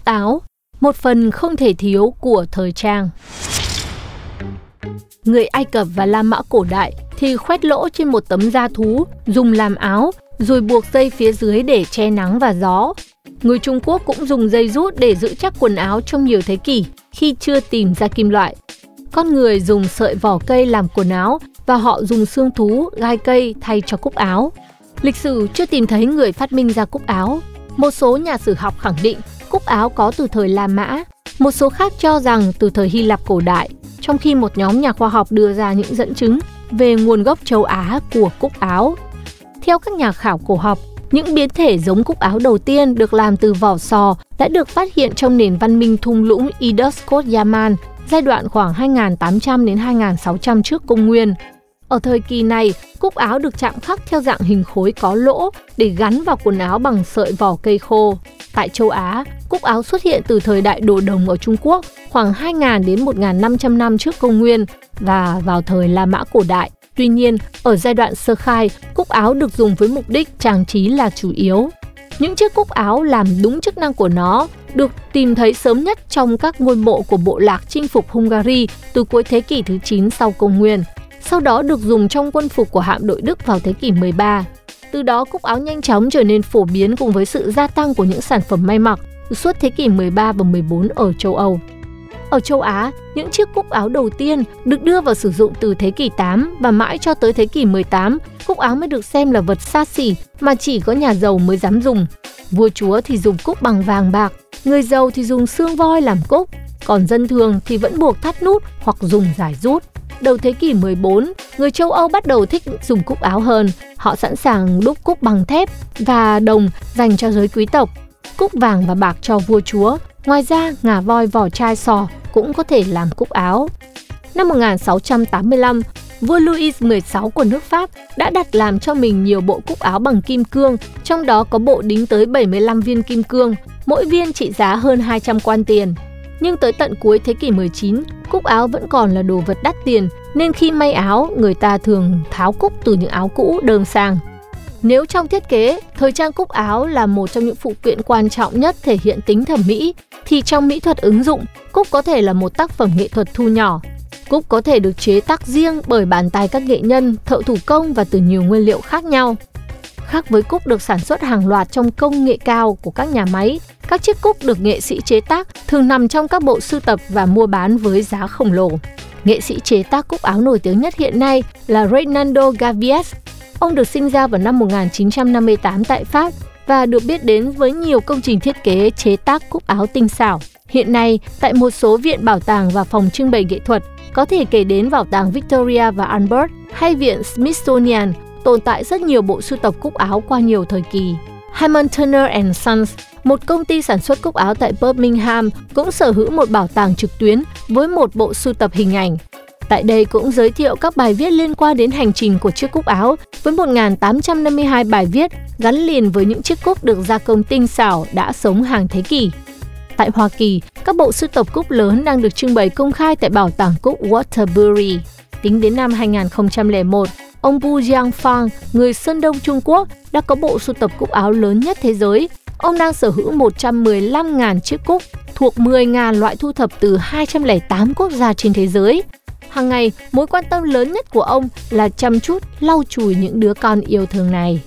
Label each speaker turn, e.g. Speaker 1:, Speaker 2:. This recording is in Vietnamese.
Speaker 1: Chiếc áo, một phần không thể thiếu của thời trang. Người Ai Cập và La Mã cổ đại thì khoét lỗ trên một tấm da thú dùng làm áo rồi buộc dây phía dưới để che nắng và gió. Người Trung Quốc cũng dùng dây rút để giữ chắc quần áo trong nhiều thế kỷ khi chưa tìm ra kim loại. Con người dùng sợi vỏ cây làm quần áo và họ dùng xương thú, gai cây thay cho cúc áo. Lịch sử chưa tìm thấy người phát minh ra cúc áo. Một số nhà sử học khẳng định cúc áo có từ thời La Mã, một số khác cho rằng từ thời Hy Lạp cổ đại, trong khi một nhóm nhà khoa học đưa ra những dẫn chứng về nguồn gốc châu Á của cúc áo. Theo các nhà khảo cổ học, những biến thể giống cúc áo đầu tiên được làm từ vỏ sò đã được phát hiện trong nền văn minh thung lũng Indus Kos Yaman giai đoạn khoảng 2800 đến 2600 trước công nguyên. Ở thời kỳ này, cúc áo được chạm khắc theo dạng hình khối có lỗ để gắn vào quần áo bằng sợi vỏ cây khô. Tại châu Á, cúc áo xuất hiện từ thời đại đồ đồng ở Trung Quốc khoảng 2.000 đến 1.500 năm trước công nguyên và vào thời La Mã cổ đại. Tuy nhiên, ở giai đoạn sơ khai, cúc áo được dùng với mục đích trang trí là chủ yếu. Những chiếc cúc áo làm đúng chức năng của nó được tìm thấy sớm nhất trong các ngôi mộ của bộ lạc chinh phục Hungary từ cuối thế kỷ thứ 9 sau công nguyên. Sau đó được dùng trong quân phục của hạm đội Đức vào thế kỷ 13. Từ đó cúc áo nhanh chóng trở nên phổ biến cùng với sự gia tăng của những sản phẩm may mặc suốt thế kỷ 13 và 14 ở châu Âu. Ở châu Á, những chiếc cúc áo đầu tiên được đưa vào sử dụng từ thế kỷ 8 và mãi cho tới thế kỷ 18, cúc áo mới được xem là vật xa xỉ mà chỉ có nhà giàu mới dám dùng. Vua chúa thì dùng cúc bằng vàng bạc, người giàu thì dùng xương voi làm cúc, còn dân thường thì vẫn buộc thắt nút hoặc dùng giải rút. Đầu thế kỷ 14, người châu Âu bắt đầu thích dùng cúc áo hơn. Họ sẵn sàng đúc cúc bằng thép và đồng dành cho giới quý tộc, cúc vàng và bạc cho vua chúa. Ngoài ra, ngà voi vỏ chai sò cũng có thể làm cúc áo. Năm 1685, vua Louis XVI của nước Pháp đã đặt làm cho mình nhiều bộ cúc áo bằng kim cương, trong đó có bộ đính tới 75 viên kim cương, mỗi viên trị giá hơn 200 quan tiền. Nhưng tới tận cuối thế kỷ 19, cúc áo vẫn còn là đồ vật đắt tiền, nên khi may áo, người ta thường tháo cúc từ những áo cũ đơm sang. Nếu trong thiết kế, thời trang cúc áo là một trong những phụ kiện quan trọng nhất thể hiện tính thẩm mỹ, thì trong mỹ thuật ứng dụng, cúc có thể là một tác phẩm nghệ thuật thu nhỏ. Cúc có thể được chế tác riêng bởi bàn tay các nghệ nhân, thợ thủ công và từ nhiều nguyên liệu khác nhau. Khác với cúc được sản xuất hàng loạt trong công nghệ cao của các nhà máy, các chiếc cúc được nghệ sĩ chế tác thường nằm trong các bộ sưu tập và mua bán với giá khổng lồ. Nghệ sĩ chế tác cúc áo nổi tiếng nhất hiện nay là Reynaldo Gavies. Ông được sinh ra vào năm 1958 tại Pháp và được biết đến với nhiều công trình thiết kế chế tác cúc áo tinh xảo. Hiện nay, tại một số viện bảo tàng và phòng trưng bày nghệ thuật, có thể kể đến bảo tàng Victoria và Albert hay viện Smithsonian, tồn tại rất nhiều bộ sưu tập cúc áo qua nhiều thời kỳ. Hammond Turner and Sons, một công ty sản xuất cúc áo tại Birmingham, cũng sở hữu một bảo tàng trực tuyến với một bộ sưu tập hình ảnh. Tại đây cũng giới thiệu các bài viết liên quan đến hành trình của chiếc cúc áo với 1.852 bài viết gắn liền với những chiếc cúc được gia công tinh xảo đã sống hàng thế kỷ. Tại Hoa Kỳ, các bộ sưu tập cúc lớn đang được trưng bày công khai tại Bảo tàng cúc Waterbury. Tính đến năm 2001, ông Bu Jiangfang, người Sơn Đông Trung Quốc, đã có bộ sưu tập cúc áo lớn nhất thế giới. Ông đang sở hữu 115.000 chiếc cúc thuộc 10.000 loại thu thập từ 208 quốc gia trên thế giới. Hàng ngày, mối quan tâm lớn nhất của ông là chăm chút lau chùi những đứa con yêu thương này.